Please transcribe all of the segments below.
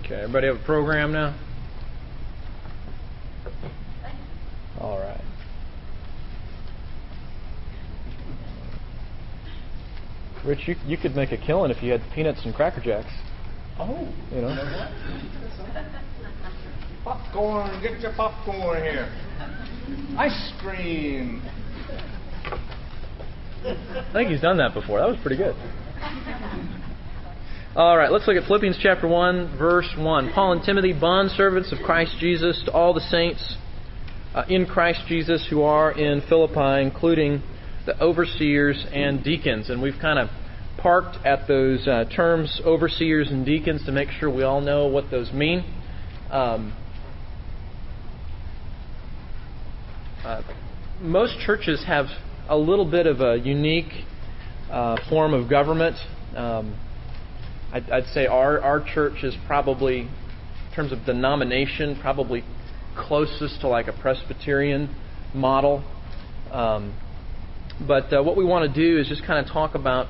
Okay, everybody have a program now? All right. Rich, you, you could make a killing if you had peanuts and Cracker Jacks. Oh, You know? popcorn! Get your popcorn here. Ice cream. I think he's done that before. That was pretty good. All right, let's look at Philippians chapter 1, verse 1. Paul and Timothy, bondservants of Christ Jesus, to all the saints uh, in Christ Jesus who are in Philippi, including the overseers and deacons. And we've kind of parked at those uh, terms, overseers and deacons, to make sure we all know what those mean. Um, uh, most churches have a little bit of a unique uh, form of government. Um, I'd, I'd, say our, our church is probably, in terms of denomination, probably closest to like a Presbyterian model. Um, but uh, what we want to do is just kind of talk about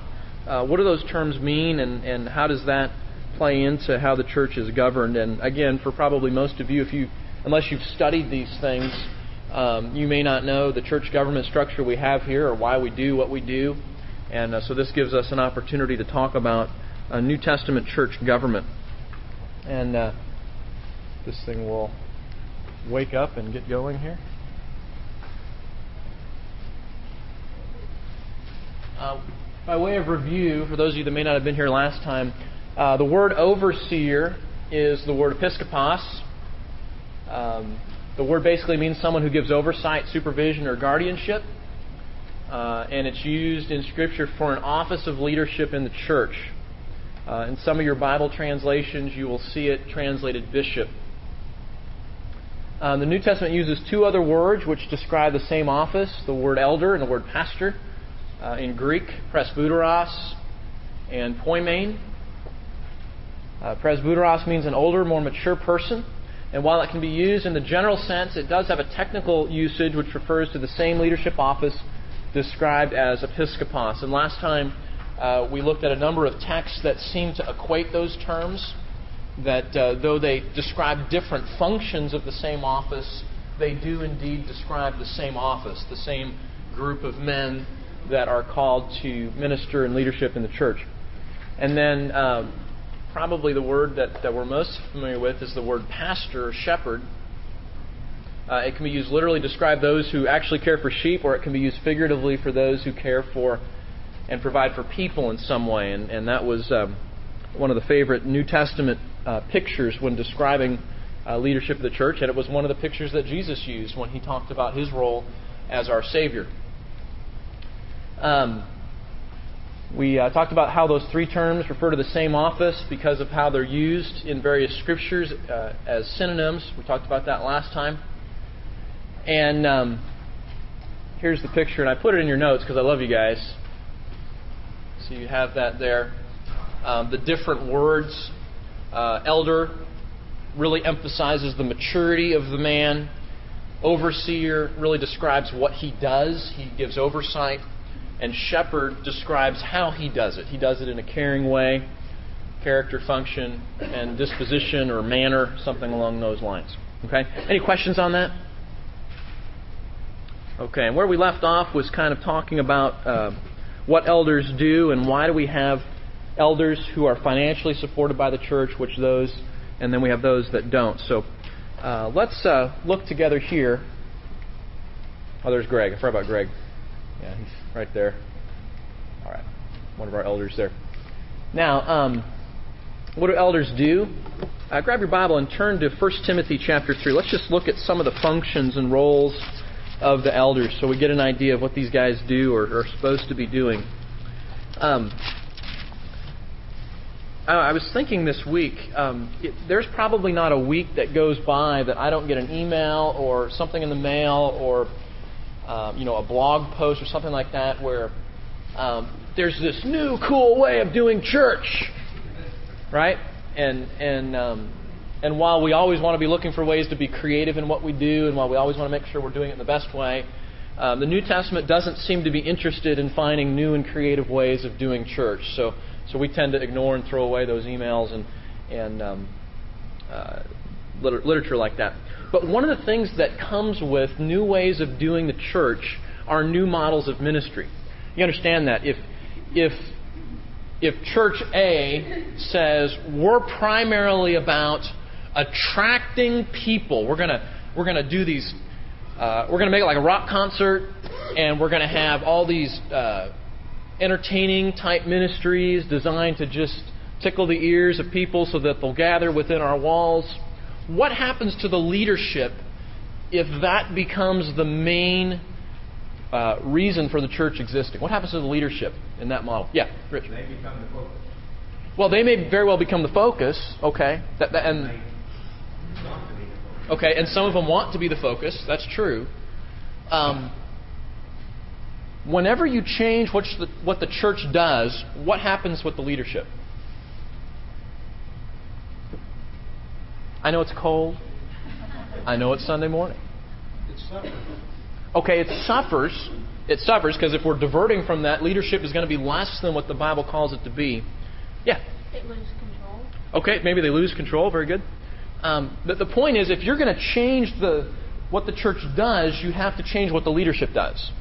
uh, what do those terms mean and, and how does that play into how the church is governed. And again, for probably most of you, if you unless you've studied these things, um, you may not know the church government structure we have here or why we do what we do. And uh, so this gives us an opportunity to talk about a New Testament church government. And uh, this thing will wake up and get going here. Uh, by way of review, for those of you that may not have been here last time, uh, the word overseer is the word episkopos. Um, the word basically means someone who gives oversight, supervision, or guardianship. Uh, and it's used in Scripture for an office of leadership in the church. Uh, in some of your Bible translations, you will see it translated bishop. Uh, the New Testament uses two other words which describe the same office the word elder and the word pastor. Uh, in Greek, presbyteros and poimen. Uh, presbyteros means an older, more mature person. And while it can be used in the general sense, it does have a technical usage which refers to the same leadership office described as episkopos. And last time uh, we looked at a number of texts that seem to equate those terms, that uh, though they describe different functions of the same office, they do indeed describe the same office, the same group of men that are called to minister and leadership in the church. And then um, probably the word that, that we're most familiar with is the word pastor or shepherd. Uh, it can be used literally to describe those who actually care for sheep, or it can be used figuratively for those who care for and provide for people in some way. And, and that was um, one of the favorite New Testament uh, pictures when describing uh, leadership of the church, and it was one of the pictures that Jesus used when he talked about his role as our Savior. Um, we uh, talked about how those three terms refer to the same office because of how they're used in various scriptures uh, as synonyms. We talked about that last time. And um, here's the picture, and I put it in your notes because I love you guys. So you have that there. Um, the different words. Uh, elder really emphasizes the maturity of the man. Overseer really describes what he does, he gives oversight. And shepherd describes how he does it. He does it in a caring way, character, function, and disposition or manner, something along those lines. Okay? Any questions on that? Okay, and where we left off was kind of talking about uh, what elders do and why do we have elders who are financially supported by the church, which those, and then we have those that don't. So uh, let's uh, look together here. Oh, there's Greg. I forgot about Greg. Yeah, he's right there. All right, one of our elders there. Now, um, what do elders do? Uh, grab your Bible and turn to 1 Timothy chapter 3. Let's just look at some of the functions and roles of the elders so we get an idea of what these guys do or are supposed to be doing. Um, I was thinking this week, um, it, there's probably not a week that goes by that I don't get an email or something in the mail or um, you know a blog post or something like that where um, there's this new cool way of doing church, right? And and um, and while we always want to be looking for ways to be creative in what we do, and while we always want to make sure we're doing it in the best way, um, the New Testament doesn't seem to be interested in finding new and creative ways of doing church. So so we tend to ignore and throw away those emails and and um, uh, literature like that. But one of the things that comes with new ways of doing the church are new models of ministry. You understand that if if if Church A says we're primarily about attracting people, we're gonna we're gonna do these, uh, we're gonna make it like a rock concert, and we're gonna have all these uh, entertaining type ministries designed to just tickle the ears of people so that they'll gather within our walls. What happens to the leadership if that becomes the main uh, reason for the church existing? What happens to the leadership in that model? Yeah, Rich. They become the focus. Well, they may very well become the focus. Okay, that, that, and okay, and some of them want to be the focus. That's true. Um, whenever you change what the, what the church does, what happens with the leadership? I know it's cold. I know it's Sunday morning. It suffers. Okay, it suffers. It suffers because if we're diverting from that, leadership is going to be less than what the Bible calls it to be. Yeah. It loses control. Okay, maybe they lose control. Very good. Um, but the point is, if you're going to change the what the church does, you have to change what the leadership does.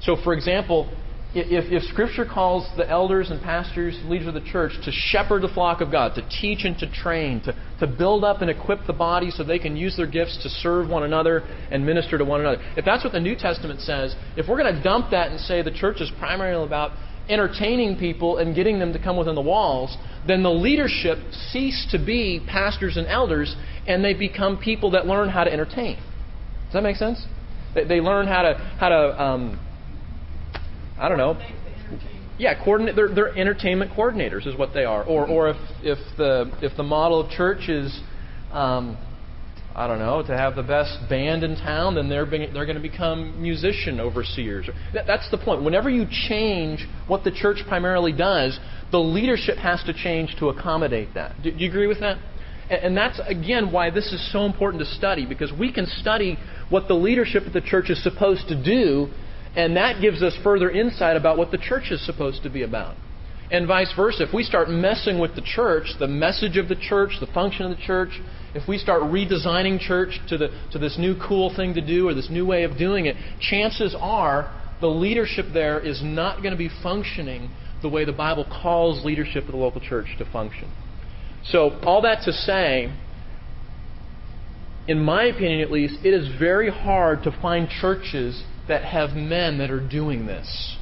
So, for example, if, if Scripture calls the elders and pastors, leaders of the church, to shepherd the flock of God, to teach and to train, to, to build up and equip the body so they can use their gifts to serve one another and minister to one another, if that's what the New Testament says, if we're going to dump that and say the church is primarily about entertaining people and getting them to come within the walls, then the leadership cease to be pastors and elders and they become people that learn how to entertain. Does that make sense? They, they learn how to how to um, I don't know. Yeah, coordinate. They're, they're entertainment coordinators, is what they are. Or, or if, if the if the model of church is, um, I don't know, to have the best band in town, then they're being, they're going to become musician overseers. That, that's the point. Whenever you change what the church primarily does, the leadership has to change to accommodate that. Do, do you agree with that? And, and that's again why this is so important to study because we can study what the leadership of the church is supposed to do and that gives us further insight about what the church is supposed to be about. And vice versa. If we start messing with the church, the message of the church, the function of the church, if we start redesigning church to, the, to this new cool thing to do or this new way of doing it, chances are the leadership there is not going to be functioning the way the Bible calls leadership of the local church to function. So, all that to say, in my opinion at least, it is very hard to find churches that have men that are doing this.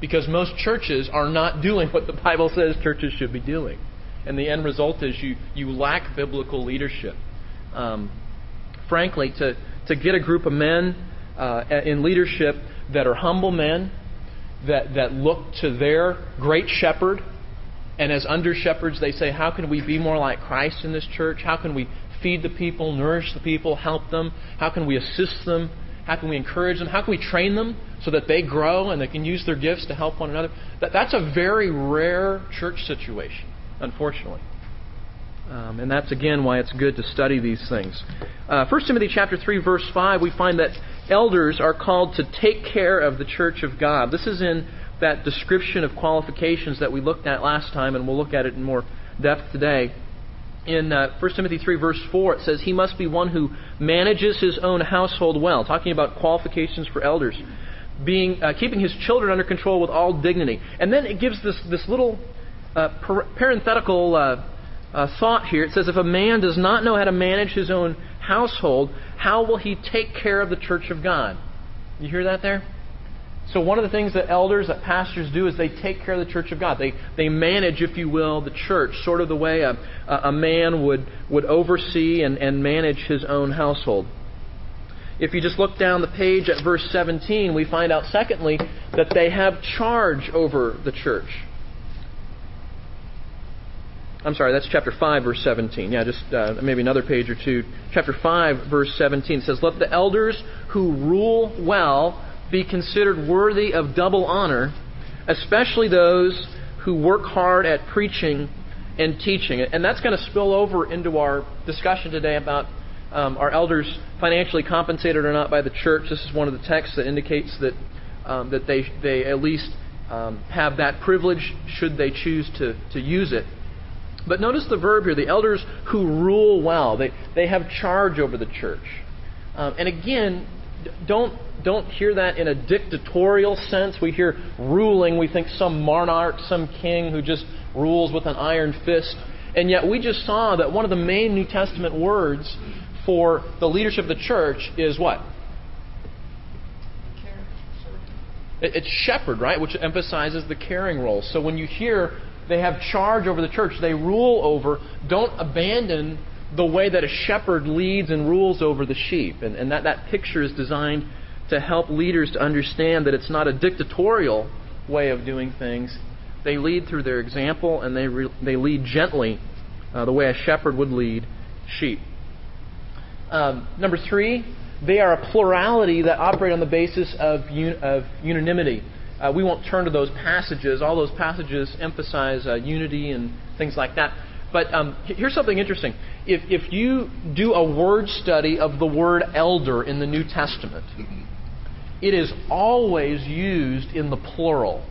Because most churches are not doing what the Bible says churches should be doing. And the end result is you, you lack biblical leadership. Um, frankly, to, to get a group of men uh, in leadership that are humble men, that, that look to their great shepherd, and as under shepherds, they say, How can we be more like Christ in this church? How can we feed the people, nourish the people, help them? How can we assist them how can we encourage them? How can we train them so that they grow and they can use their gifts to help one another? That, that's a very rare church situation, unfortunately. Um, and that's again why it's good to study these things. Uh, 1 Timothy chapter 3 verse 5 we find that elders are called to take care of the church of God. This is in that description of qualifications that we looked at last time and we'll look at it in more depth today in uh, 1 Timothy 3, verse 4, it says, He must be one who manages his own household well, talking about qualifications for elders, being, uh, keeping his children under control with all dignity. And then it gives this, this little uh, parenthetical uh, uh, thought here. It says, If a man does not know how to manage his own household, how will he take care of the church of God? You hear that there? So one of the things that elders, that pastors do is they take care of the church of God. They, they manage, if you will, the church, sort of the way a, a man would, would oversee and, and manage his own household. If you just look down the page at verse 17, we find out, secondly, that they have charge over the church. I'm sorry, that's chapter 5, verse 17. Yeah, just uh, maybe another page or two. Chapter 5, verse 17 says, Let the elders who rule well be considered worthy of double honor, especially those who work hard at preaching and teaching. And that's going to spill over into our discussion today about um, are elders financially compensated or not by the church. This is one of the texts that indicates that um, that they they at least um, have that privilege should they choose to to use it. But notice the verb here the elders who rule well, they, they have charge over the church. Um, and again, don't, don't hear that in a dictatorial sense. We hear ruling, we think some monarch, some king who just rules with an iron fist. And yet we just saw that one of the main New Testament words for the leadership of the church is what? It's shepherd, right? Which emphasizes the caring role. So when you hear they have charge over the church, they rule over, don't abandon the way that a shepherd leads and rules over the sheep. And, and that, that picture is designed to help leaders to understand that it's not a dictatorial way of doing things. They lead through their example and they, re, they lead gently uh, the way a shepherd would lead sheep. Um, number three, they are a plurality that operate on the basis of, un- of unanimity. Uh, we won't turn to those passages. All those passages emphasize uh, unity and things like that. But um, here's something interesting. If, if you do a word study of the word elder in the New Testament, it is always used in the plural,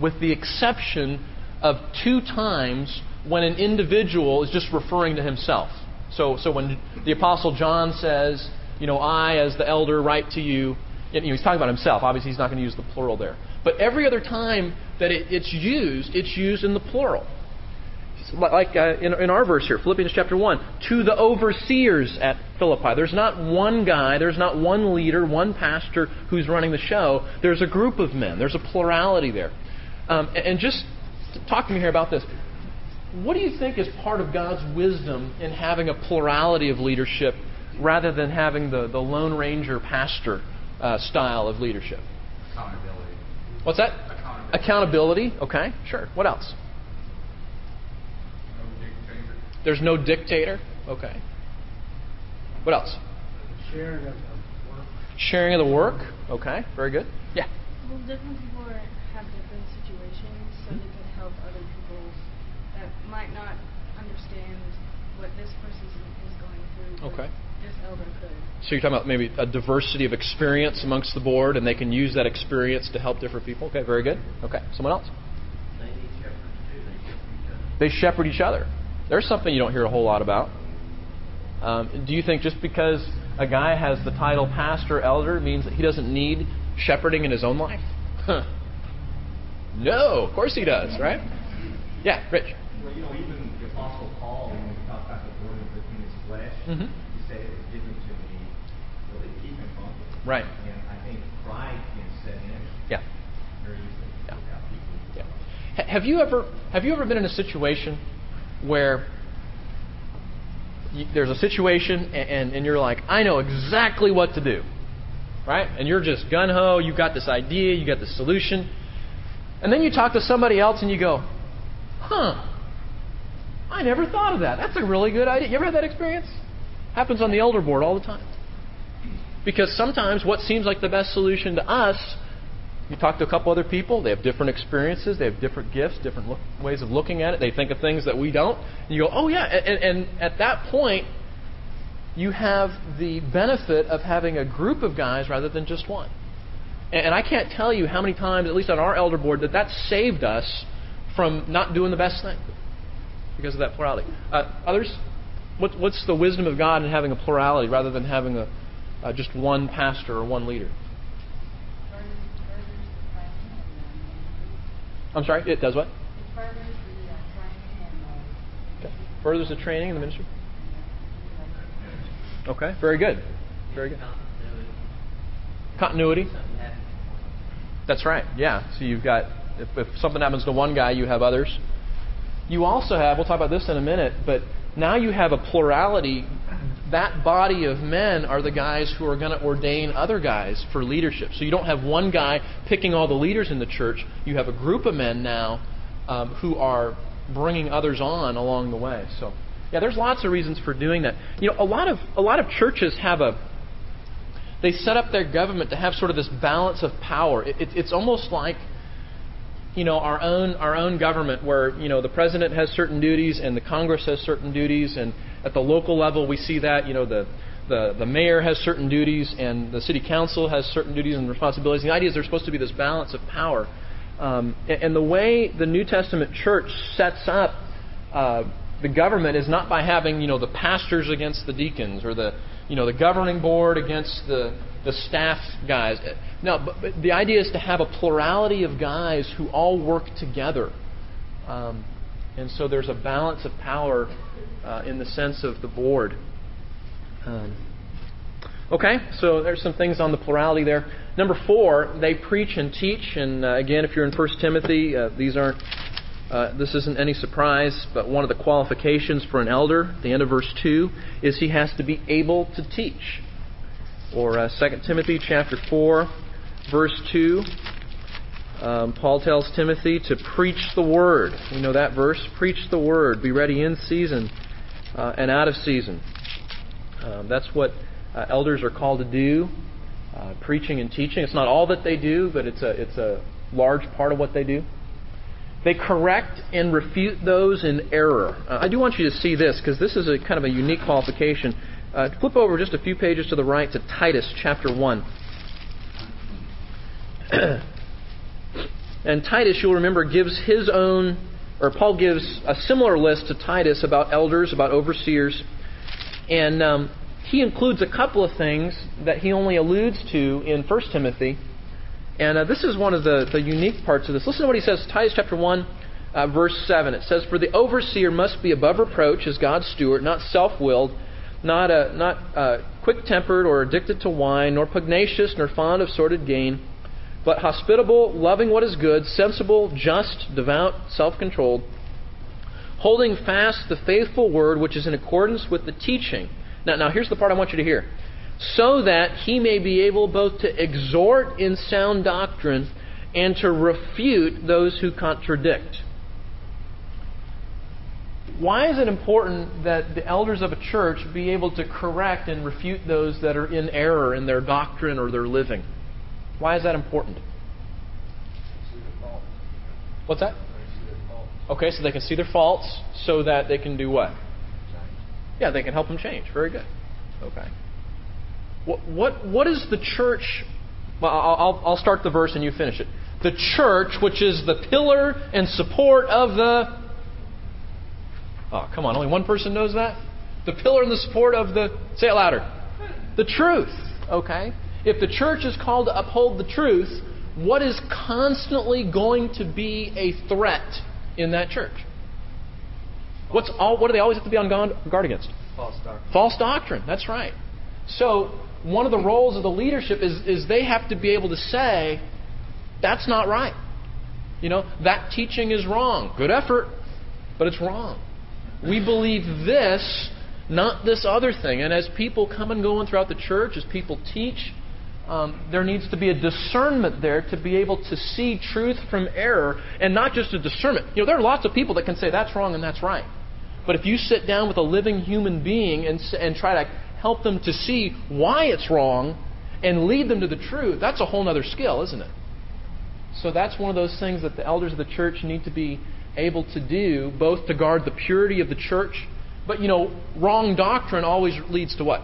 with the exception of two times when an individual is just referring to himself. So, so when the Apostle John says, you know, I, as the elder, write to you, you know, he's talking about himself. Obviously, he's not going to use the plural there. But every other time that it, it's used, it's used in the plural like uh, in, in, our verse here, Philippians chapter 1, to the overseers at Philippi. There's not one guy, there's not one leader, one pastor who's running the show. There's a group of men, there's a plurality there. Um, and just talk to me here about this. What do you think is part of God's wisdom in having a plurality of leadership rather than having the, the Lone Ranger pastor uh, style of leadership? Accountability. What's that? Accountability. Accountability. Okay, sure. What else? There's no dictator? Okay. What else? Sharing of the work. Sharing of the work? Okay, very good. Yeah. Well, different people are, have different situations, so they can help other people that might not understand what this person is going through. Okay. This elder could. So you're talking about maybe a diversity of experience amongst the board, and they can use that experience to help different people. Okay, very good. Okay, someone else? They need too. They They shepherd each other. shepherd each other. There's something you don't hear a whole lot about. Um, do you think just because a guy has the title pastor, or elder, means that he doesn't need shepherding in his own life? no, of course he does, right? Yeah, Rich. Well, you know, even the Apostle Paul, when he talked about the burden within his flesh, Mhm. he said it was given to me really to keep him humble. Right. And I think pride can set in Yeah. very easily Yeah. Yeah. Ha- Have you ever have you ever been in a situation where you, there's a situation and, and, and you're like, I know exactly what to do, right? And you're just gun ho. You've got this idea, you got this solution, and then you talk to somebody else and you go, Huh? I never thought of that. That's a really good idea. You ever had that experience? Happens on the elder board all the time. Because sometimes what seems like the best solution to us you talk to a couple other people, they have different experiences, they have different gifts, different look, ways of looking at it. They think of things that we don't. And you go, oh, yeah. And, and at that point, you have the benefit of having a group of guys rather than just one. And, I can't tell you how many times, at least on our elder board, that that saved us from not doing the best thing because of that plurality. Uh, others, what, what's the wisdom of God in having a plurality rather than having a, uh, just one pastor or one leader? I'm sorry, it does what? Okay. Furthers the training in the ministry? Okay, very good. Very good. Continuity. That's right. Yeah. So you've got if, if something happens to one guy, you have others. You also have. We'll talk about this in a minute, but now you have a plurality. That body of men are the guys who are going to ordain other guys for leadership. So you don't have one guy picking all the leaders in the church. You have a group of men now um, who are bringing others on along the way. So yeah, there's lots of reasons for doing that. You know, a lot of a lot of churches have a they set up their government to have sort of this balance of power. It, it, it's almost like you know our own our own government, where you know the president has certain duties and the Congress has certain duties, and at the local level we see that you know the the, the mayor has certain duties and the city council has certain duties and responsibilities. The idea is there's supposed to be this balance of power. Um, and, and, the way the New Testament church sets up uh, the government is not by having you know the pastors against the deacons or the you know the governing board against the the staff guys. No, but, but the idea is to have a plurality of guys who all work together. Um, and so there's a balance of power uh, in the sense of the board. Um, okay, so there's some things on the plurality there. Number four, they preach and teach. And uh, again, if you're in 1 Timothy, uh, these aren't. Uh, this isn't any surprise, but one of the qualifications for an elder, the end of verse 2, is he has to be able to teach. Or uh, 2 Timothy chapter 4, verse 2, um, Paul tells Timothy to preach the word. You know that verse? Preach the word. Be ready in season uh, and out of season. Um, that's what uh, elders are called to do uh, preaching and teaching. It's not all that they do, but it's a, it's a large part of what they do. They correct and refute those in error. Uh, I do want you to see this because this is a kind of a unique qualification. Uh, flip over just a few pages to the right to Titus chapter 1. and Titus, you'll remember, gives his own, or Paul gives a similar list to Titus about elders, about overseers. And um, he includes a couple of things that he only alludes to in 1 Timothy. And uh, this is one of the, the unique parts of this. Listen to what he says, Titus chapter 1, uh, verse 7. It says, For the overseer must be above reproach as God's steward, not self willed, not, uh, not uh, quick tempered or addicted to wine, nor pugnacious, nor fond of sordid gain, but hospitable, loving what is good, sensible, just, devout, self controlled, holding fast the faithful word which is in accordance with the teaching now, now here's the part I want you to hear. So that he may be able both to exhort in sound doctrine and to refute those who contradict. Why is it important that the elders of a church be able to correct and refute those that are in error in their doctrine or their living? Why is that important? What's that? Okay, so they can see their faults so that they can do what? Yeah, they can help them change. Very good. Okay. What what what is the church? Well, I'll I'll start the verse and you finish it. The church, which is the pillar and support of the. Oh, come on! Only one person knows that. The pillar and the support of the. Say it louder. The truth. Okay. If the church is called to uphold the truth, what is constantly going to be a threat in that church? What's all, what do they always have to be on guard against? False doctrine. False doctrine. That's right. So one of the roles of the leadership is, is they have to be able to say, that's not right. You know, that teaching is wrong. Good effort, but it's wrong. We believe this, not this other thing. And as people come and go in throughout the church, as people teach, um, there needs to be a discernment there to be able to see truth from error, and not just a discernment. You know, there are lots of people that can say that's wrong and that's right. But if you sit down with a living human being and, and try to help them to see why it's wrong and lead them to the truth, that's a whole other skill, isn't it? So that's one of those things that the elders of the church need to be able to do, both to guard the purity of the church, but you know, wrong doctrine always leads to what?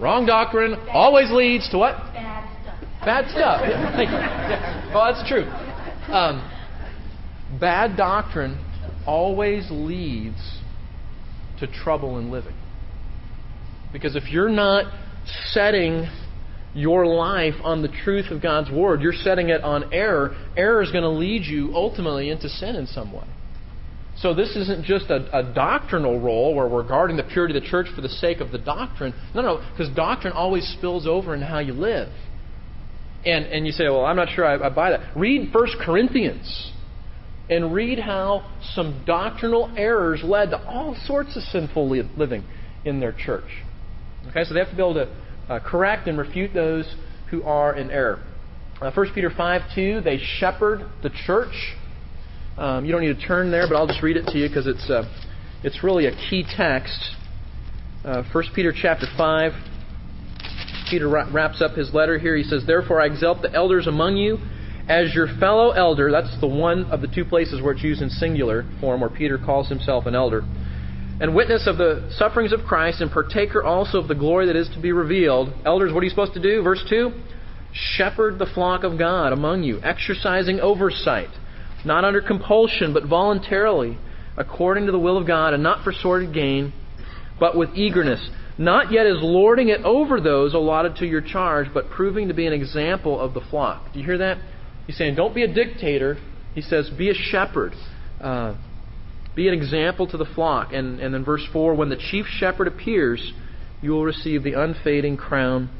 Wrong doctrine always leads to what? Bad stuff. Bad stuff. Yeah, thank you. Yeah. Well, that's true. Um, bad doctrine always leads to trouble in living. Because if you're not setting your life on the truth of God's Word, you're setting it on error, error is going to lead you ultimately into sin in some way. So this isn't just a, a, doctrinal role where we're guarding the purity of the church for the sake of the doctrine. No, no, because doctrine always spills over in how you live. And, and you say, well, I'm not sure I, I buy that. Read 1 Corinthians and read how some doctrinal errors led to all sorts of sinful living in their church. Okay, so they have to be able to uh, correct and refute those who are in error. Uh, 1 Peter 5 2, they shepherd the church. Um, you don't need to turn there, but I'll just read it to you because it's, uh, it's really a key text. Uh, 1 Peter chapter 5. Peter wraps up his letter here. He says, Therefore I exalt the elders among you as your fellow elder, that's the one of the two places where it's used in singular form, where Peter calls himself an elder, and witness of the sufferings of Christ, and partaker also of the glory that is to be revealed. Elders, what are you supposed to do? Verse 2 Shepherd the flock of God among you, exercising oversight, not under compulsion, but voluntarily, according to the will of God, and not for sordid gain, but with eagerness, not yet as lording it over those allotted to your charge, but proving to be an example of the flock. Do you hear that? He's saying, don't be a dictator. He says, be a shepherd. Uh, be an example to the flock. And, and in verse 4, when the chief shepherd appears, you will receive the unfading crown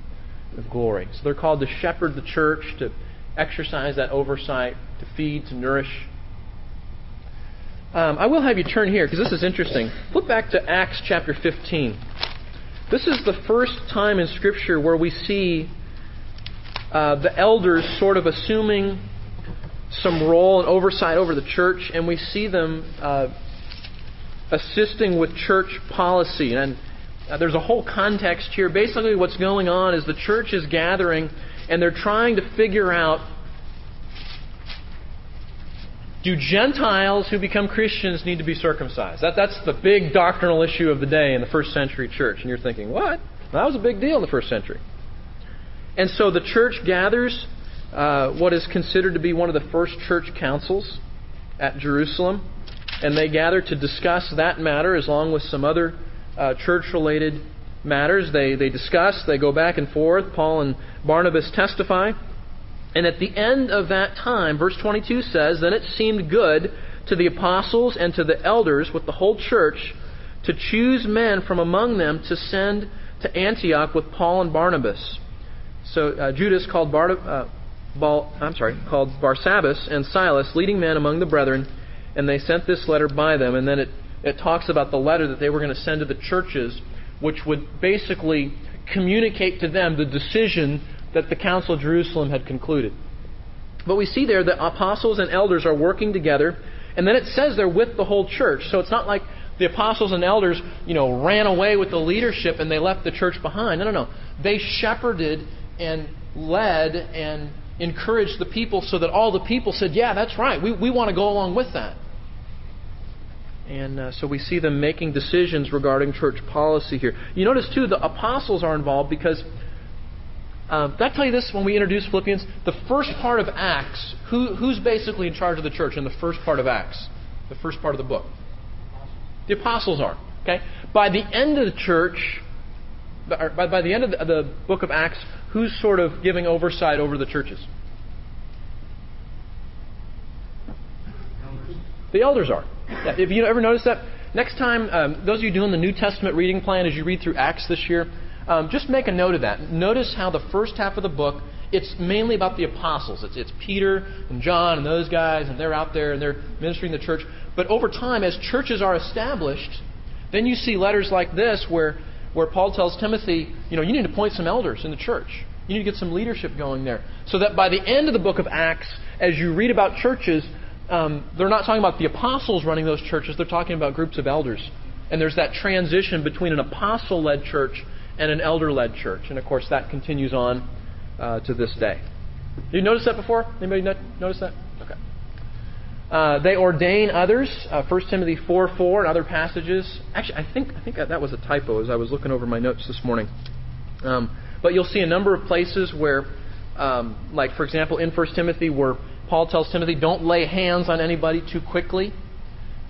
of glory. So they're called to shepherd the church, to exercise that oversight, to feed, to nourish. Um, I will have you turn here because this is interesting. Flip back to Acts chapter 15. This is the first time in Scripture where we see uh, the elders sort of assuming some role and oversight over the church, and we see them uh, assisting with church policy. And uh, there's a whole context here. Basically, what's going on is the church is gathering, and they're trying to figure out do Gentiles who become Christians need to be circumcised? That, that's the big doctrinal issue of the day in the first century church. And you're thinking, what? That was a big deal in the first century. And so the church gathers uh, what is considered to be one of the first church councils at Jerusalem. And they gather to discuss that matter as long with some other uh, church related matters. They, they discuss, they go back and forth. Paul and Barnabas testify. And at the end of that time, verse 22 says, Then it seemed good to the apostles and to the elders with the whole church to choose men from among them to send to Antioch with Paul and Barnabas. So uh, Judas called Bar- uh, Bal- I'm sorry, called Barsabbas and Silas, leading men among the brethren, and they sent this letter by them. And then it, it talks about the letter that they were going to send to the churches, which would basically communicate to them the decision that the Council of Jerusalem had concluded. But we see there that apostles and elders are working together, and then it says they're with the whole church. So it's not like the apostles and elders, you know, ran away with the leadership and they left the church behind. No, no, no. They shepherded and led and encouraged the people so that all the people said, Yeah, that's right. We, we want to go along with that. And uh, so we see them making decisions regarding church policy here. You notice, too, the apostles are involved because um, did I tell you this when we introduced Philippians? The first part of Acts, who, who's basically in charge of the church in the first part of Acts? The first part of the book? The apostles are. Okay? By the end of the church, by, by the end of the, the book of Acts, who's sort of giving oversight over the churches? The elders are. Yeah, if you ever notice that, next time, um, those of you doing the New Testament reading plan as you read through Acts this year, um, just make a note of that. Notice how the first half of the book, it's mainly about the apostles. It's, it's Peter and John and those guys, and they're out there and they're ministering the church. But over time, as churches are established, then you see letters like this where, where Paul tells Timothy, you know, you need to appoint some elders in the church. You need to get some leadership going there. So that by the end of the book of Acts, as you read about churches, um, they're not talking about the apostles running those churches, they're talking about groups of elders. And there's that transition between an apostle led church and an elder led church. And of course, that continues on uh, to this day. You notice that before? Anybody notice that? Okay. Uh, they ordain others. Uh, 1 Timothy 4 4 and other passages. Actually, I think, I think that was a typo as I was looking over my notes this morning. Um, but you'll see a number of places where, um, like, for example, in 1 Timothy, where Paul tells Timothy, don't lay hands on anybody too quickly.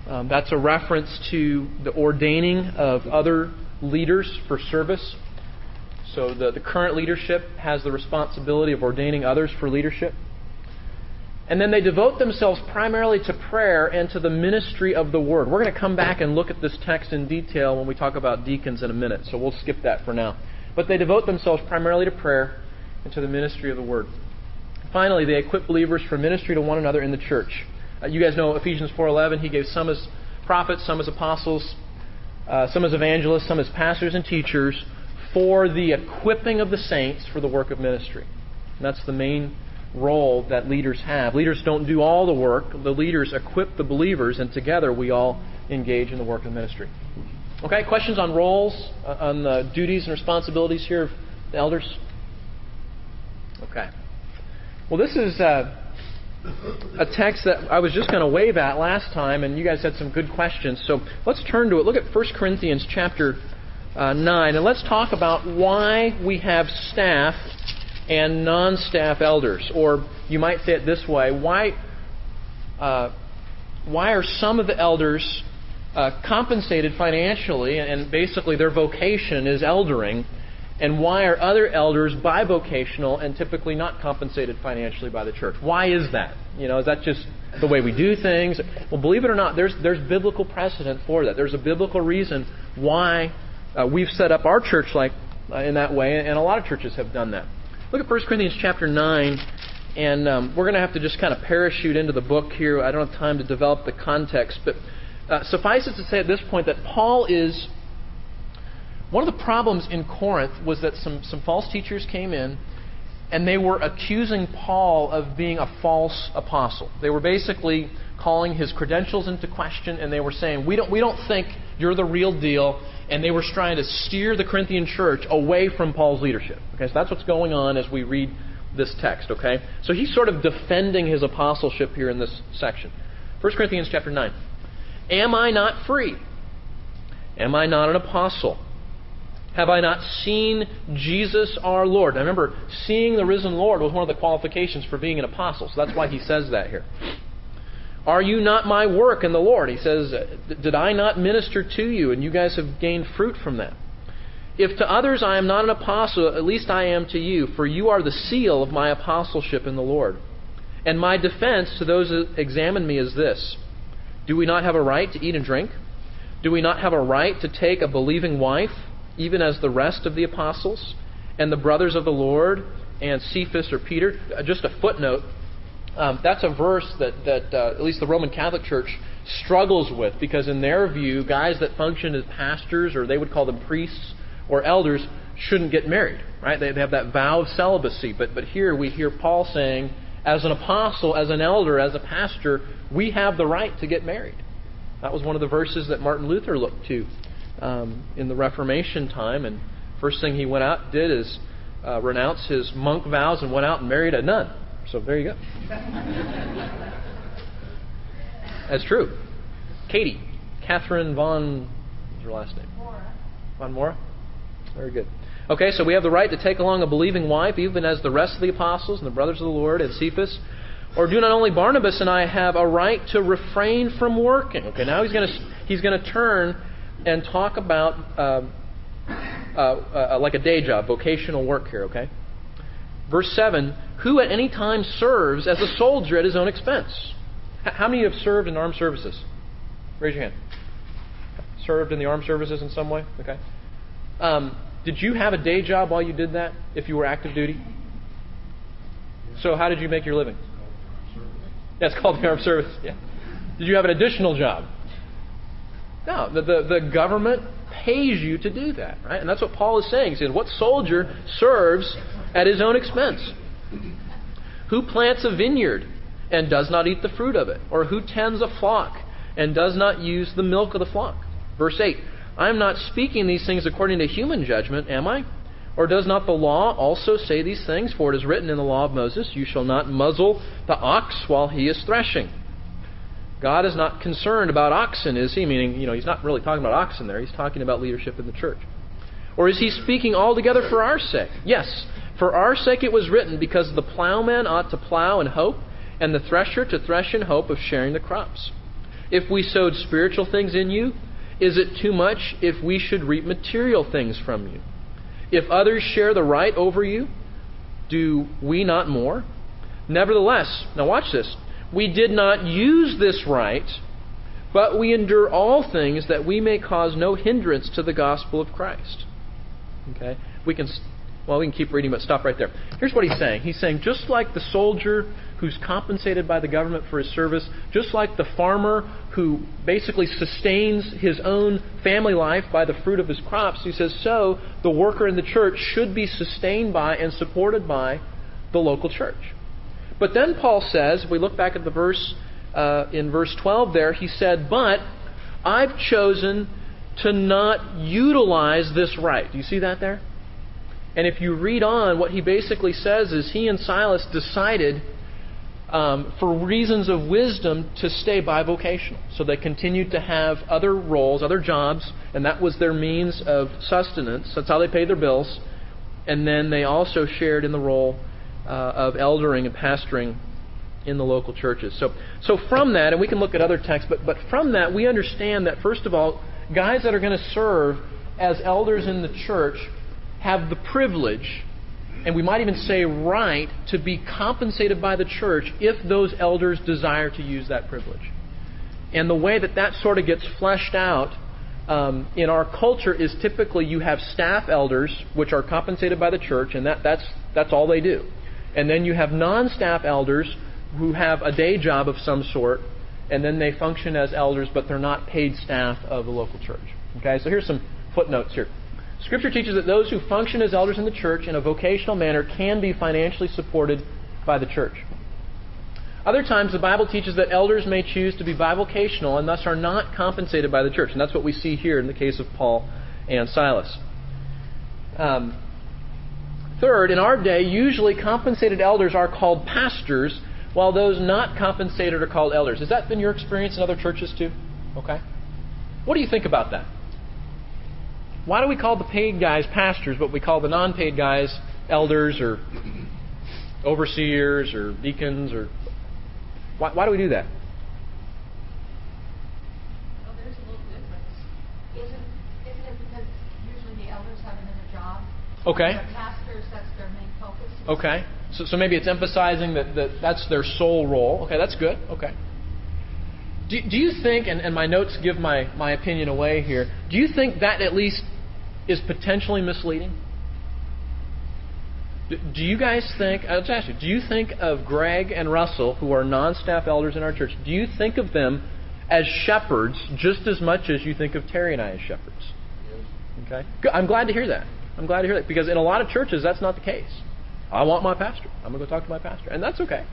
Um, that's a reference to the ordaining of other leaders for service. So the, the current leadership has the responsibility of ordaining others for leadership. And then they devote themselves primarily to prayer and to the ministry of the word. We're going to come back and look at this text in detail when we talk about deacons in a minute, so we'll skip that for now. But they devote themselves primarily to prayer and to the ministry of the word. Finally, they equip believers for ministry to one another in the church. Uh, you guys know Ephesians 4:11. He gave some as prophets, some as apostles, uh, some as evangelists, some as pastors and teachers, for the equipping of the saints for the work of ministry. And that's the main role that leaders have. Leaders don't do all the work, the leaders equip the believers, and together we all engage in the work of ministry. Okay, questions on roles, uh, on the duties and responsibilities here of the elders? Okay. Well, this is. Uh, a text that I was just going to wave at last time, and you guys had some good questions. So let's turn to it. Look at 1 Corinthians chapter uh, 9, and let's talk about why we have staff and non staff elders. Or you might say it this way why, uh, why are some of the elders uh, compensated financially, and basically their vocation is eldering, and why are other elders bivocational and typically not compensated financially by the church? Why is that? You know, is that just the way we do things? Well, believe it or not, there's there's biblical precedent for that. There's a biblical reason why uh, we've set up our church like uh, in that way, and a lot of churches have done that. Look at 1 Corinthians chapter 9, and um, we're going to have to just kind of parachute into the book here. I don't have time to develop the context, but uh, suffice it to say at this point that Paul is one of the problems in Corinth was that some, some false teachers came in and they were accusing Paul of being a false apostle. They were basically calling his credentials into question and they were saying, We don't, we don't think you're the real deal. And they were trying to steer the Corinthian church away from Paul's leadership. Okay, so that's what's going on as we read this text, okay? So he's sort of defending his apostleship here in this section. 1 Corinthians chapter 9. Am I not free? Am I not an apostle? Have I not seen Jesus our Lord? Now remember, seeing the risen Lord was one of the qualifications for being an apostle. So that's why he says that here. Are you not my work in the Lord? He says, Did I not minister to you, and you guys have gained fruit from that? If to others I am not an apostle, at least I am to you, for you are the seal of my apostleship in the Lord. And my defense to those that examine me is this Do we not have a right to eat and drink? Do we not have a right to take a believing wife? Even as the rest of the apostles and the brothers of the Lord and Cephas or Peter. Uh, just a footnote. Um, that's a verse that, that uh, at least the Roman Catholic Church struggles with because, in their view, guys that function as pastors or they would call them priests or elders shouldn't get married, right? They have that vow of celibacy. But, but here we hear Paul saying, as an apostle, as an elder, as a pastor, we have the right to get married. That was one of the verses that Martin Luther looked to um, in the Reformation time, and first thing he went out did is uh, renounce his monk vows and went out and married a nun. So there you go. That's true. Katie, Catherine von, what's her last name? Bora. Von Bora. Very good. Okay, so we have the right to take along a believing wife, even as the rest of the apostles and the brothers of the Lord and Cephas. Or do not only Barnabas and I have a right to refrain from working? Okay, now he's going to he's going to turn and talk about uh, uh, uh, like a day job, vocational work here, okay? Verse 7 Who at any time serves as a soldier at his own expense? How many have served in armed services? Raise your hand. Served in the armed services in some way? Okay. Um, did you have a day job while you did that if you were active duty? So, how did you make your living? That's called the armed service. Yeah. Did you have an additional job? No, the, the, the government pays you to do that, right? And that's what Paul is saying. He says, What soldier serves at his own expense? Who plants a vineyard and does not eat the fruit of it? Or who tends a flock and does not use the milk of the flock? Verse 8 I am not speaking these things according to human judgment, am I? Or does not the law also say these things? For it is written in the law of Moses, You shall not muzzle the ox while he is threshing. God is not concerned about oxen, is he? Meaning, you know, he's not really talking about oxen there. He's talking about leadership in the church. Or is he speaking altogether for our sake? Yes, for our sake it was written, because the plowman ought to plow in hope, and the thresher to thresh in hope of sharing the crops. If we sowed spiritual things in you, is it too much if we should reap material things from you? If others share the right over you, do we not more? Nevertheless, now watch this. We did not use this right, but we endure all things that we may cause no hindrance to the gospel of Christ. Okay? We can well, we can keep reading, but stop right there. Here's what he's saying. He's saying just like the soldier who's compensated by the government for his service, just like the farmer who basically sustains his own family life by the fruit of his crops, he says, so the worker in the church should be sustained by and supported by the local church. But then Paul says, if we look back at the verse uh, in verse 12 there, he said, But I've chosen to not utilize this right. Do you see that there? And if you read on, what he basically says is he and Silas decided, um, for reasons of wisdom, to stay bivocational. So they continued to have other roles, other jobs, and that was their means of sustenance. That's how they paid their bills. And then they also shared in the role uh, of eldering and pastoring in the local churches. So, so from that, and we can look at other texts, but, but from that, we understand that, first of all, guys that are going to serve as elders in the church have the privilege, and we might even say right, to be compensated by the church if those elders desire to use that privilege. And the way that that sort of gets fleshed out um, in our culture is typically you have staff elders, which are compensated by the church, and that, that's, that's all they do. And then you have non staff elders who have a day job of some sort, and then they function as elders, but they're not paid staff of the local church. Okay, so here's some footnotes here. Scripture teaches that those who function as elders in the church in a vocational manner can be financially supported by the church. Other times, the Bible teaches that elders may choose to be bivocational and thus are not compensated by the church. And that's what we see here in the case of Paul and Silas. Um, third, in our day, usually compensated elders are called pastors, while those not compensated are called elders. Has that been your experience in other churches too? Okay. What do you think about that? Why do we call the paid guys pastors, but we call the non paid guys elders or overseers or deacons or why, why do we do that? Well, there's a little difference. Isn't, isn't it because usually the elders have another job? Okay. The pastors, that's their main focus. Okay. So, so maybe it's emphasizing that, that that's their sole role. Okay, that's good. Okay. Do, do you think, and, and my notes give my, my opinion away here, do you think that at least is potentially misleading? Do you guys think, I'll just ask you, do you think of Greg and Russell, who are non staff elders in our church, do you think of them as shepherds just as much as you think of Terry and I as shepherds? Okay? I'm glad to hear that. I'm glad to hear that because in a lot of churches that's not the case. I want my pastor. I'm going to go talk to my pastor. And that's okay.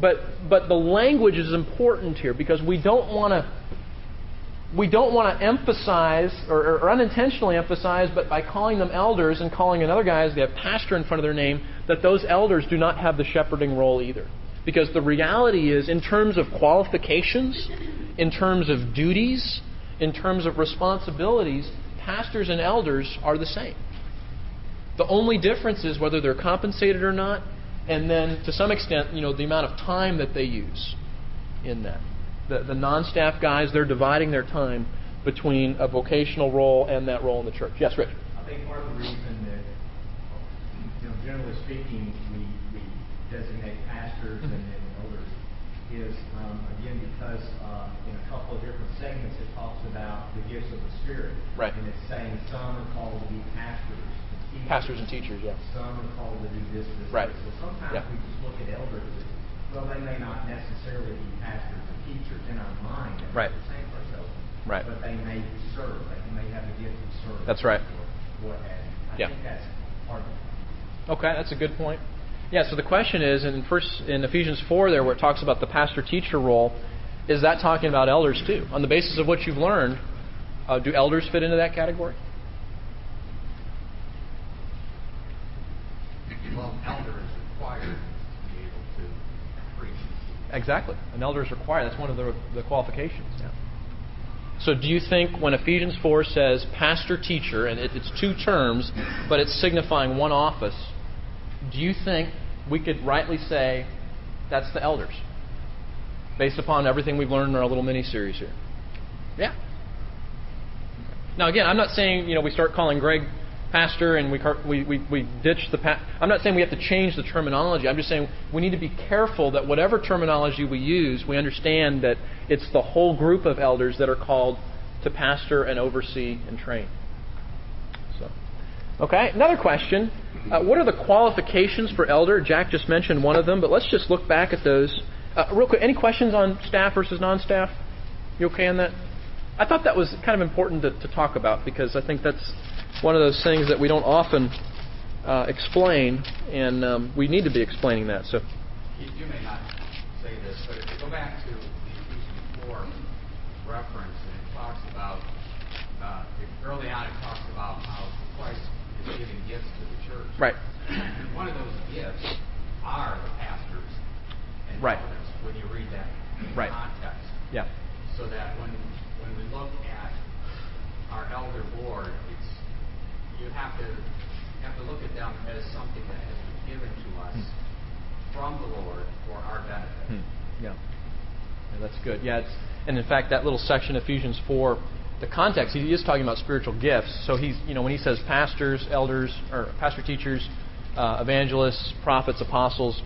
But but the language is important here because we don't want to we don't want to emphasize or, or, unintentionally emphasize, but by calling them elders and calling another guys they have pastor in front of their name, that those elders do not have the shepherding role either. Because the reality is, in terms of qualifications, in terms of duties, in terms of responsibilities, pastors and elders are the same. The only difference is whether they're compensated or not, and then to some extent, you know, the amount of time that they use in that the, the non staff guys, they're dividing their time between a vocational role and that role in the church. Yes, Rich. I think part of the reason that, you know, generally speaking, we, we designate pastors mm-hmm. and, and elders is, um, again, because uh, in a couple of different segments it talks about the gifts of the Spirit. Right. And it's saying some are called to be pastors. Pastors and teachers, yes. Some are called to do this, this, right. So sometimes yeah. we just look at elders as, well, they may not necessarily be pastors or teachers in our mind right. the same for ourselves. Right. But they may serve. They may have a gift of service. That's right. what have you. I yeah. think that's part of it. Okay, that's a good point. Yeah, so the question is in first in Ephesians four there where it talks about the pastor teacher role, is that talking about elders too? On the basis of what you've learned, uh, do elders fit into that category? Well, elder is required Exactly. An elder is required. That's one of the, the qualifications. Yeah. So, do you think when Ephesians 4 says pastor teacher, and it, it's two terms, but it's signifying one office, do you think we could rightly say that's the elders? Based upon everything we've learned in our little mini series here. Yeah. Now, again, I'm not saying you know we start calling Greg pastor and we, we, we, we ditch the pa- I'm not saying we have to change the terminology. I'm just saying we need to be careful that whatever terminology we use, we understand that it's the whole group of elders that are called to pastor and oversee and train. So, okay, another question. Uh, what are the qualifications for elder? Jack just mentioned one of them, but let's just look back at those. Uh, real quick, any questions on staff versus non staff? You okay on that? I thought that was kind of important to, to talk about because I think that's one of those things that we don't often uh, explain, and um, we need to be explaining that. So, you, you, may not say this, but if you go back to the Ephesians 4 reference, and it talks about uh, early on, it talks about how Christ is giving gifts to the church. Right. And one of those gifts are the pastors and right. elders. When you read that right. context, yeah. So that when when we look at our elder board, it's you have to you have to look at them as something that has been given to us from the Lord for our benefit. Hmm. Yeah. yeah. That's good. Yeah, it's, and in fact, that little section, of Ephesians 4, the context, he is talking about spiritual gifts. So he's, you know, when he says pastors, elders, or pastor teachers, uh, evangelists, prophets, apostles,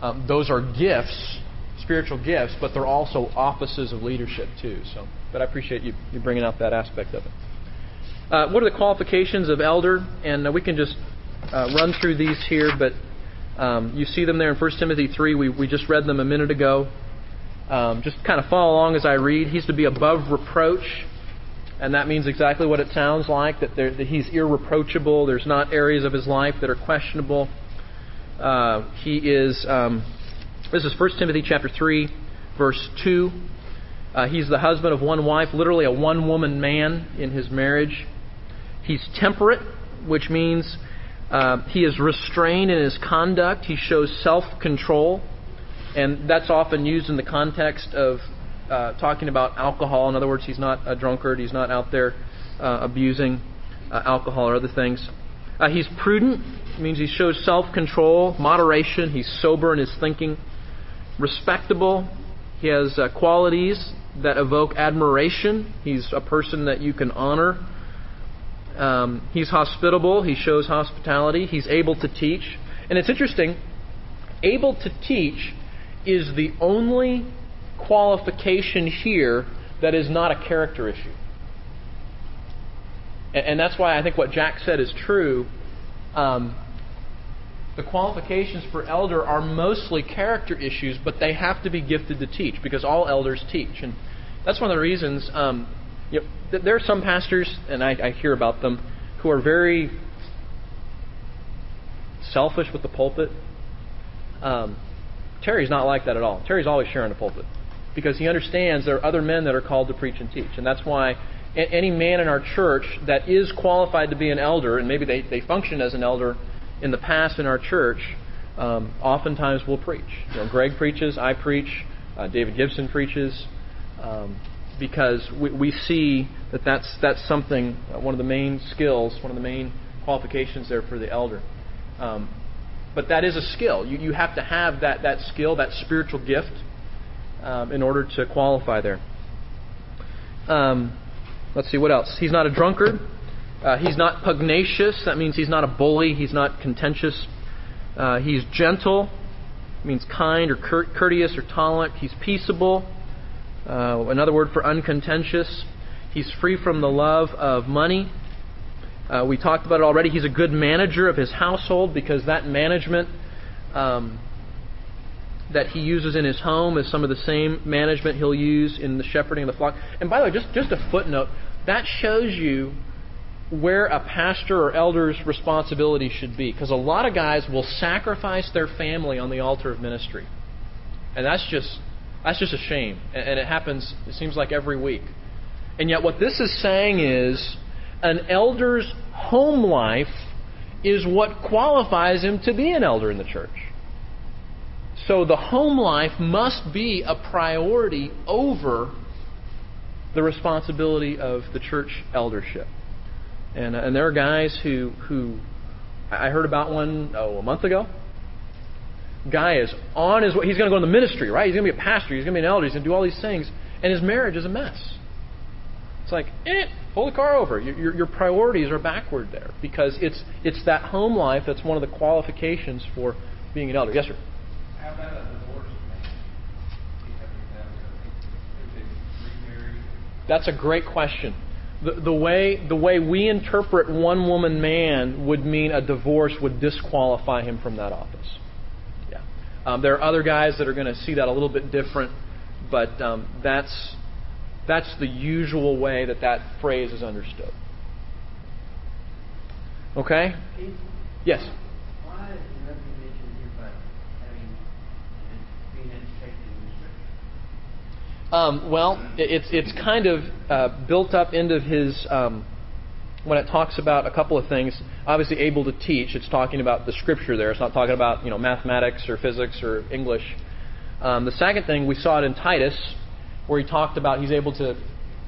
um, those are gifts, spiritual gifts, but they're also offices of leadership too. So, but I appreciate you, you bringing out that aspect of it. Uh, what are the qualifications of elder? And uh, we can just uh, run through these here, but um, you see them there in 1 Timothy 3. We, we just read them a minute ago. Um, just kind of follow along as I read. He's to be above reproach, and that means exactly what it sounds like that, there, that he's irreproachable. There's not areas of his life that are questionable. Uh, he is. Um, this is 1 Timothy chapter 3, verse 2. Uh, he's the husband of one wife, literally a one woman man in his marriage. He's temperate, which means uh, he is restrained in his conduct. He shows self control. And that's often used in the context of uh, talking about alcohol. In other words, he's not a drunkard, he's not out there uh, abusing uh, alcohol or other things. Uh, he's prudent, means he shows self control, moderation, he's sober in his thinking. Respectable, he has uh, qualities that evoke admiration. He's a person that you can honor. Um, he's hospitable. He shows hospitality. He's able to teach. And it's interesting, able to teach is the only qualification here that is not a character issue. And, and that's why I think what Jack said is true. Um, the qualifications for elder are mostly character issues, but they have to be gifted to teach because all elders teach. And that's one of the reasons um, you know, there are some pastors, and I, I hear about them, who are very selfish with the pulpit. Um, Terry's not like that at all. Terry's always sharing the pulpit because he understands there are other men that are called to preach and teach. And that's why any man in our church that is qualified to be an elder, and maybe they, they function as an elder in the past in our church, um, oftentimes will preach. You know, Greg preaches, I preach, uh, David Gibson preaches, um, because we, we see that that's, that's something, uh, one of the main skills, one of the main qualifications there for the elder. Um, but that is a skill. You, you have to have that, that skill, that spiritual gift, um, in order to qualify there. Um, let's see, what else? He's not a drunkard. Uh, he's not pugnacious. That means he's not a bully. He's not contentious. Uh, he's gentle. means kind or courteous or tolerant. He's peaceable. Uh, another word for uncontentious. He's free from the love of money. Uh, we talked about it already. He's a good manager of his household because that management um, that he uses in his home is some of the same management he'll use in the shepherding of the flock. And by the way, just, just a footnote that shows you where a pastor or elder's responsibility should be. Because a lot of guys will sacrifice their family on the altar of ministry. And that's just that's just a shame. And it happens, it seems like every week. And yet, what this is saying is an elder's home life is what qualifies him to be an elder in the church. So the home life must be a priority over the responsibility of the church eldership. And, uh, and there are guys who, who I heard about one oh a month ago. Guy is on his way. He's going to go in the ministry, right? He's going to be a pastor. He's going to be an elder. He's going to do all these things, and his marriage is a mess. It's like, eh, pull the car over. Your, your, your priorities are backward there because it's it's that home life that's one of the qualifications for being an elder. Yes, sir. How about a divorce? That's a great question. The, the, way, the way we interpret one woman man would mean a divorce would disqualify him from that office. Um, there are other guys that are going to see that a little bit different, but um, that's, that's the usual way that that phrase is understood. Okay? Yes? Um, well, it's it's kind of uh, built up into his um, when it talks about a couple of things. Obviously, able to teach. It's talking about the scripture there. It's not talking about you know mathematics or physics or English. Um, the second thing we saw it in Titus, where he talked about he's able to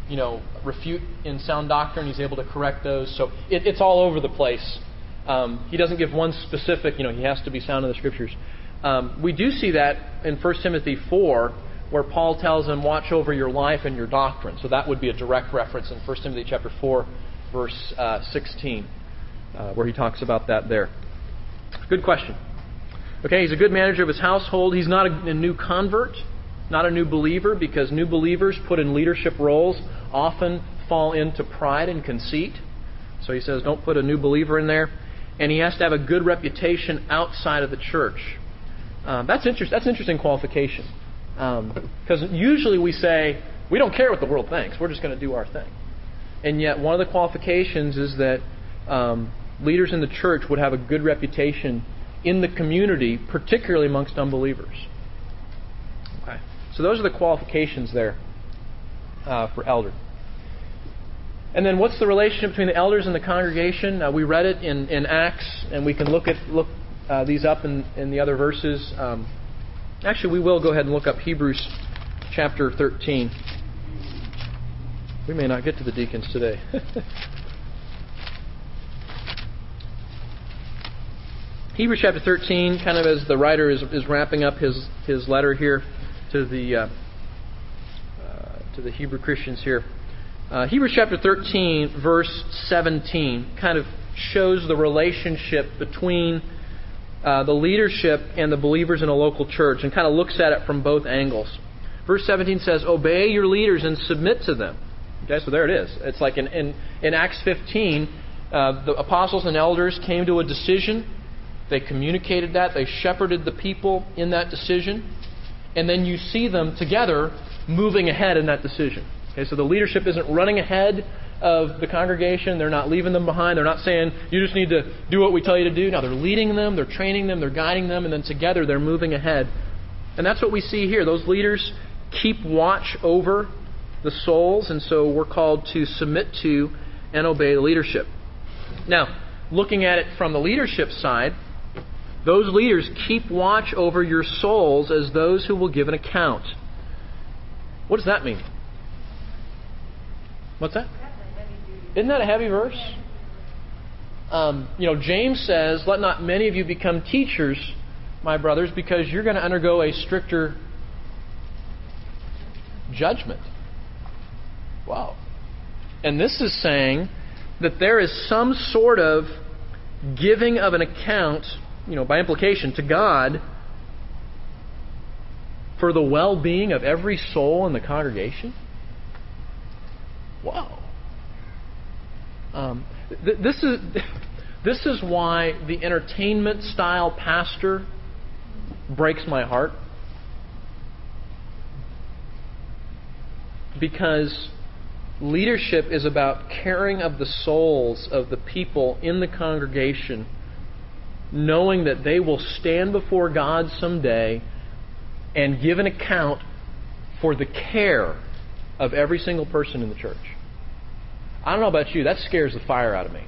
you know refute in sound doctrine. He's able to correct those. So it, it's all over the place. Um, he doesn't give one specific. You know, he has to be sound in the scriptures. Um, we do see that in 1 Timothy 4, where Paul tells them, Watch over your life and your doctrine. So that would be a direct reference in 1 Timothy chapter 4, verse uh, 16, uh, where he talks about that there. Good question. Okay, he's a good manager of his household. He's not a, a new convert, not a new believer, because new believers put in leadership roles often fall into pride and conceit. So he says, don't put a new believer in there. And he has to have a good reputation outside of the church. Um, that's, interest, that's an interesting qualification. Because um, usually we say, we don't care what the world thinks, we're just going to do our thing. And yet, one of the qualifications is that um, leaders in the church would have a good reputation in the community, particularly amongst unbelievers. Okay. So, those are the qualifications there uh, for elder. And then, what's the relationship between the elders and the congregation? Uh, we read it in, in Acts, and we can look at look uh, these up in, in the other verses. Um, actually, we will go ahead and look up Hebrews chapter 13. We may not get to the deacons today. Hebrews chapter 13, kind of as the writer is, is wrapping up his, his letter here to the, uh, uh, to the Hebrew Christians here. Uh, Hebrews chapter 13, verse 17, kind of shows the relationship between uh, the leadership and the believers in a local church and kind of looks at it from both angles. Verse 17 says, Obey your leaders and submit to them. Okay, so there it is. It's like in, in, in Acts 15, uh, the apostles and elders came to a decision. They communicated that. They shepherded the people in that decision. And then you see them together moving ahead in that decision. Okay, so the leadership isn't running ahead of the congregation. They're not leaving them behind. They're not saying, you just need to do what we tell you to do. Now they're leading them, they're training them, they're guiding them, and then together they're moving ahead. And that's what we see here. Those leaders keep watch over the souls, and so we're called to submit to and obey leadership. Now, looking at it from the leadership side, those leaders keep watch over your souls as those who will give an account. What does that mean? What's that? Isn't that a heavy verse? Um, you know, James says, Let not many of you become teachers, my brothers, because you're going to undergo a stricter judgment. Wow. And this is saying that there is some sort of giving of an account, you know, by implication, to God for the well being of every soul in the congregation. Wow. Um, th- this is this is why the entertainment style pastor breaks my heart because leadership is about caring of the souls of the people in the congregation knowing that they will stand before God someday and give an account for the care of every single person in the church. I don't know about you, that scares the fire out of me.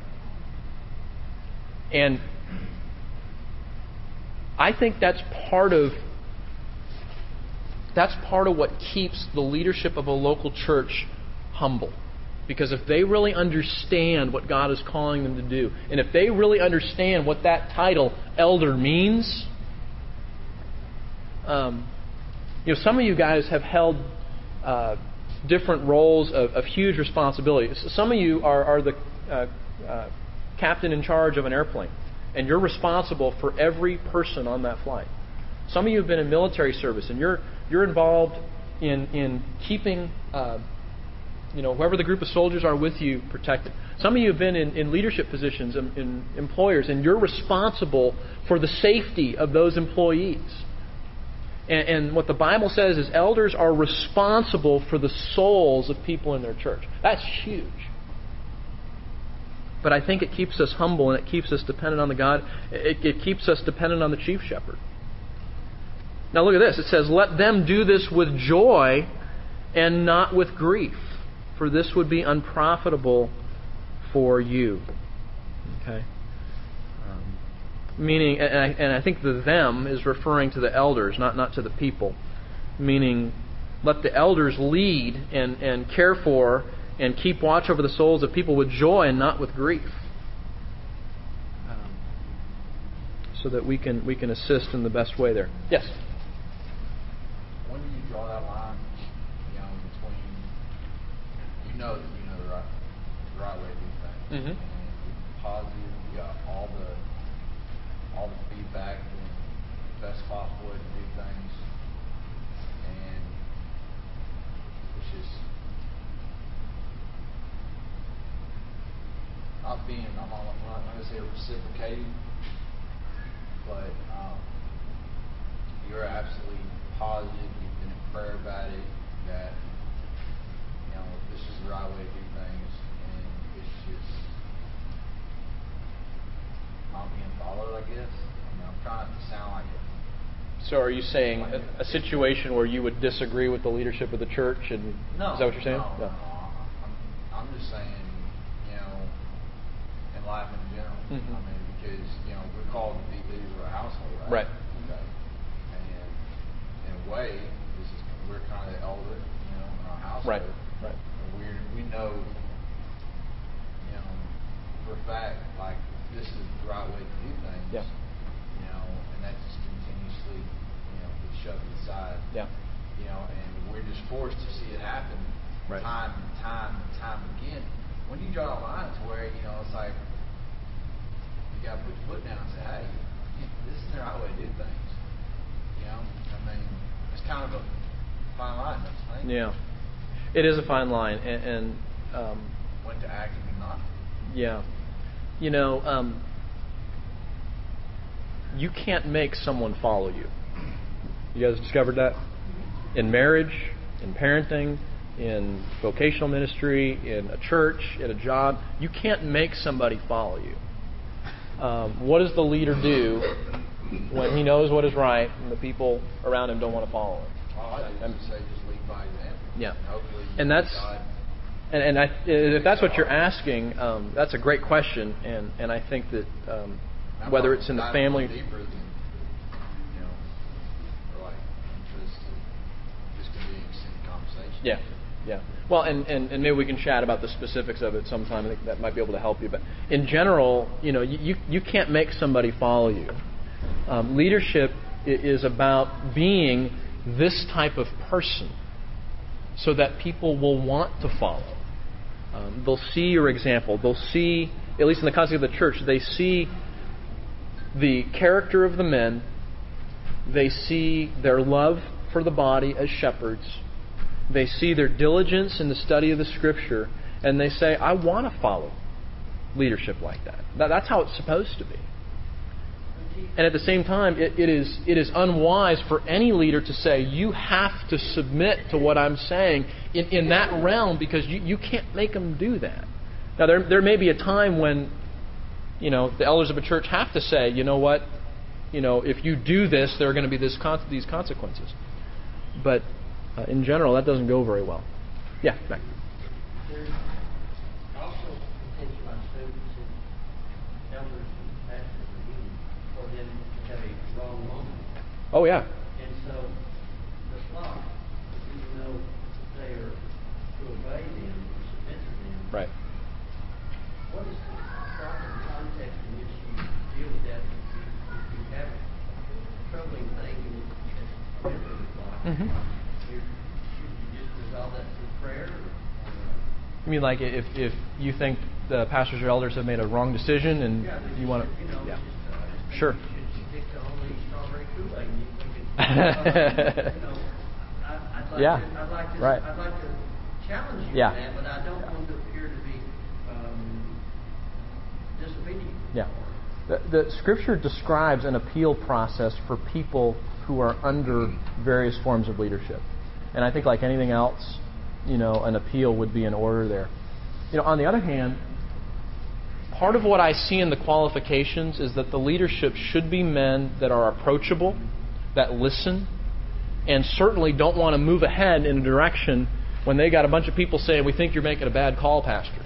And I think that's part of that's part of what keeps the leadership of a local church humble. Because if they really understand what God is calling them to do, and if they really understand what that title, elder, means, um, you know, some of you guys have held uh, different roles of, of huge responsibility. Some of you are, are the uh, uh, captain in charge of an airplane, and you're responsible for every person on that flight. Some of you have been in military service, and you're you're involved in in keeping. You know, whoever the group of soldiers are with you protected. Some of you have been in, in leadership positions in, in employers, and you're responsible for the safety of those employees. And, and, what the Bible says is elders are responsible for the souls of people in their church. That's huge. But I think it keeps us humble and it keeps us dependent on the God. It, it keeps us dependent on the chief shepherd. Now look at this. It says, "Let them do this with joy and not with grief, for this would be unprofitable for you." Okay meaning, and I, and I think the them is referring to the elders, not, not to the people, meaning let the elders lead and, and care for and keep watch over the souls of people with joy and not with grief. Um, so that we can we can assist in the best way there. Yes. When do you draw that line, you know, between you know that you know the right the right way to do things, Mhm. and positive, you got all the all the feedback and the best possible way to do things, and it's just not being I'm not, I'm not going to say reciprocating, but um, you're absolutely positive, you've been in prayer about it, that, this is the right way to do things, and it's just not being followed, I guess. I mean, I'm trying not to sound like a So are you saying a, a situation where you would disagree with the leadership of the church and No, is that what you're saying? No, no, no. I'm, I'm just saying, you know, in life in general. Mhm. I mean, because you know we're called to be leaders of our household, right? Right. Okay. And in a way, this is we're kind of the elder, you know, in our household. Right, right. We we know, you know, for a fact, like this is the right way to do things. Yeah. You know, and that just continuously, you know, gets shoved aside Yeah. you know, and we're just forced to see it happen Right. time and time and time again. When you draw a line to where, you know, it's like you gotta put your foot down and say, Hey, this is the right way to do things. You know? I mean, it's kind of a fine line, don't you think? Yeah. It is a fine line and, and um, When to act and not. Yeah. You know, um, you can't make someone follow you. You guys discovered that? In marriage, in parenting, in vocational ministry, in a church, in a job, you can't make somebody follow you. Um, what does the leader do when he knows what is right and the people around him don't want to follow him? I just say just lead by example. Yeah. And that's- And, and I, if that's what you're asking, um, that's a great question, and, and I think that um, whether it's in the family, than, you know, like interest, just to be in conversation. yeah, yeah. Well, and, and, and maybe we can chat about the specifics of it sometime. I think that might be able to help you. But in general, you know, you, you, you can't make somebody follow you. Um, leadership is about being this type of person, so that people will want to follow. Um, they'll see your example. They'll see, at least in the context of the church, they see the character of the men. They see their love for the body as shepherds. They see their diligence in the study of the Scripture, and they say, I want to follow leadership like that. that. That's how it's supposed to be. And at the same time, it, it, is, it is unwise for any leader to say, you have to submit to what I'm saying in, in that realm because you, you can't make them do that. Now, there, there may be a time when, you know, the elders of a church have to say, you know what, you know, if you do this, there are going to be this con- these consequences. But uh, in general, that doesn't go very well. Yeah. There's also potential on students and elders and pastors and youth for them to have a wrong moment. Oh, yeah. And so the flock, even though they are to obey them or submit to them, Right. what is the proper context in which you deal with that if you, if you have a troubling thing and as a member of the flock? Mhm. you're- Should you just resolve that through prayer? You mean like if, if you think the pastors or elders have made a wrong decision and Yeah, you want to. You know, Yeah. just, uh, I just Sure. I'd like Yeah. to, I'd like to, Right. I'd like to challenge you Yeah. that, but I don't want to appear to be, um, disobedient. Yeah. The, the scripture describes an appeal process for people who are under various forms of leadership. And I think, like anything else, you know, an appeal would be in order there. You know, on the other hand, part of what I see in the qualifications is that the leadership should be men that are approachable, that listen, and certainly don't want to move ahead in a direction when they got a bunch of people saying, We think you're making a bad call, Pastor.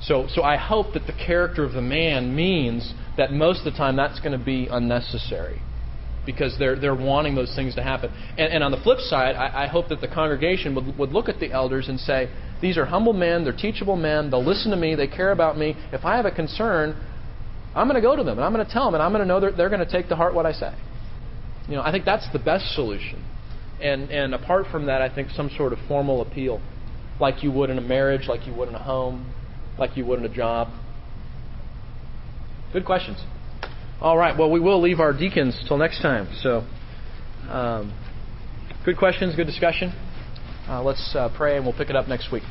So, so I hope that the character of the man means that most of the time that's going to be unnecessary because they're, they're wanting those things to happen. And, and on the flip side, I, I hope that the congregation would, would look at the elders and say, These are humble men, they're teachable men, they'll listen to me, they care about me. If I have a concern, I'm going to go to them and I'm going to tell them and I'm going to know that they're going to take to heart what I say. You know, I think that's the best solution. And and apart from that, I think some sort of formal appeal, like you would in a marriage, like you would in a home, like you would in a job. Good questions. All right. Well, we will leave our deacons till next time. So, um, good questions, good discussion. Uh, let's uh, pray, and we'll pick it up next week.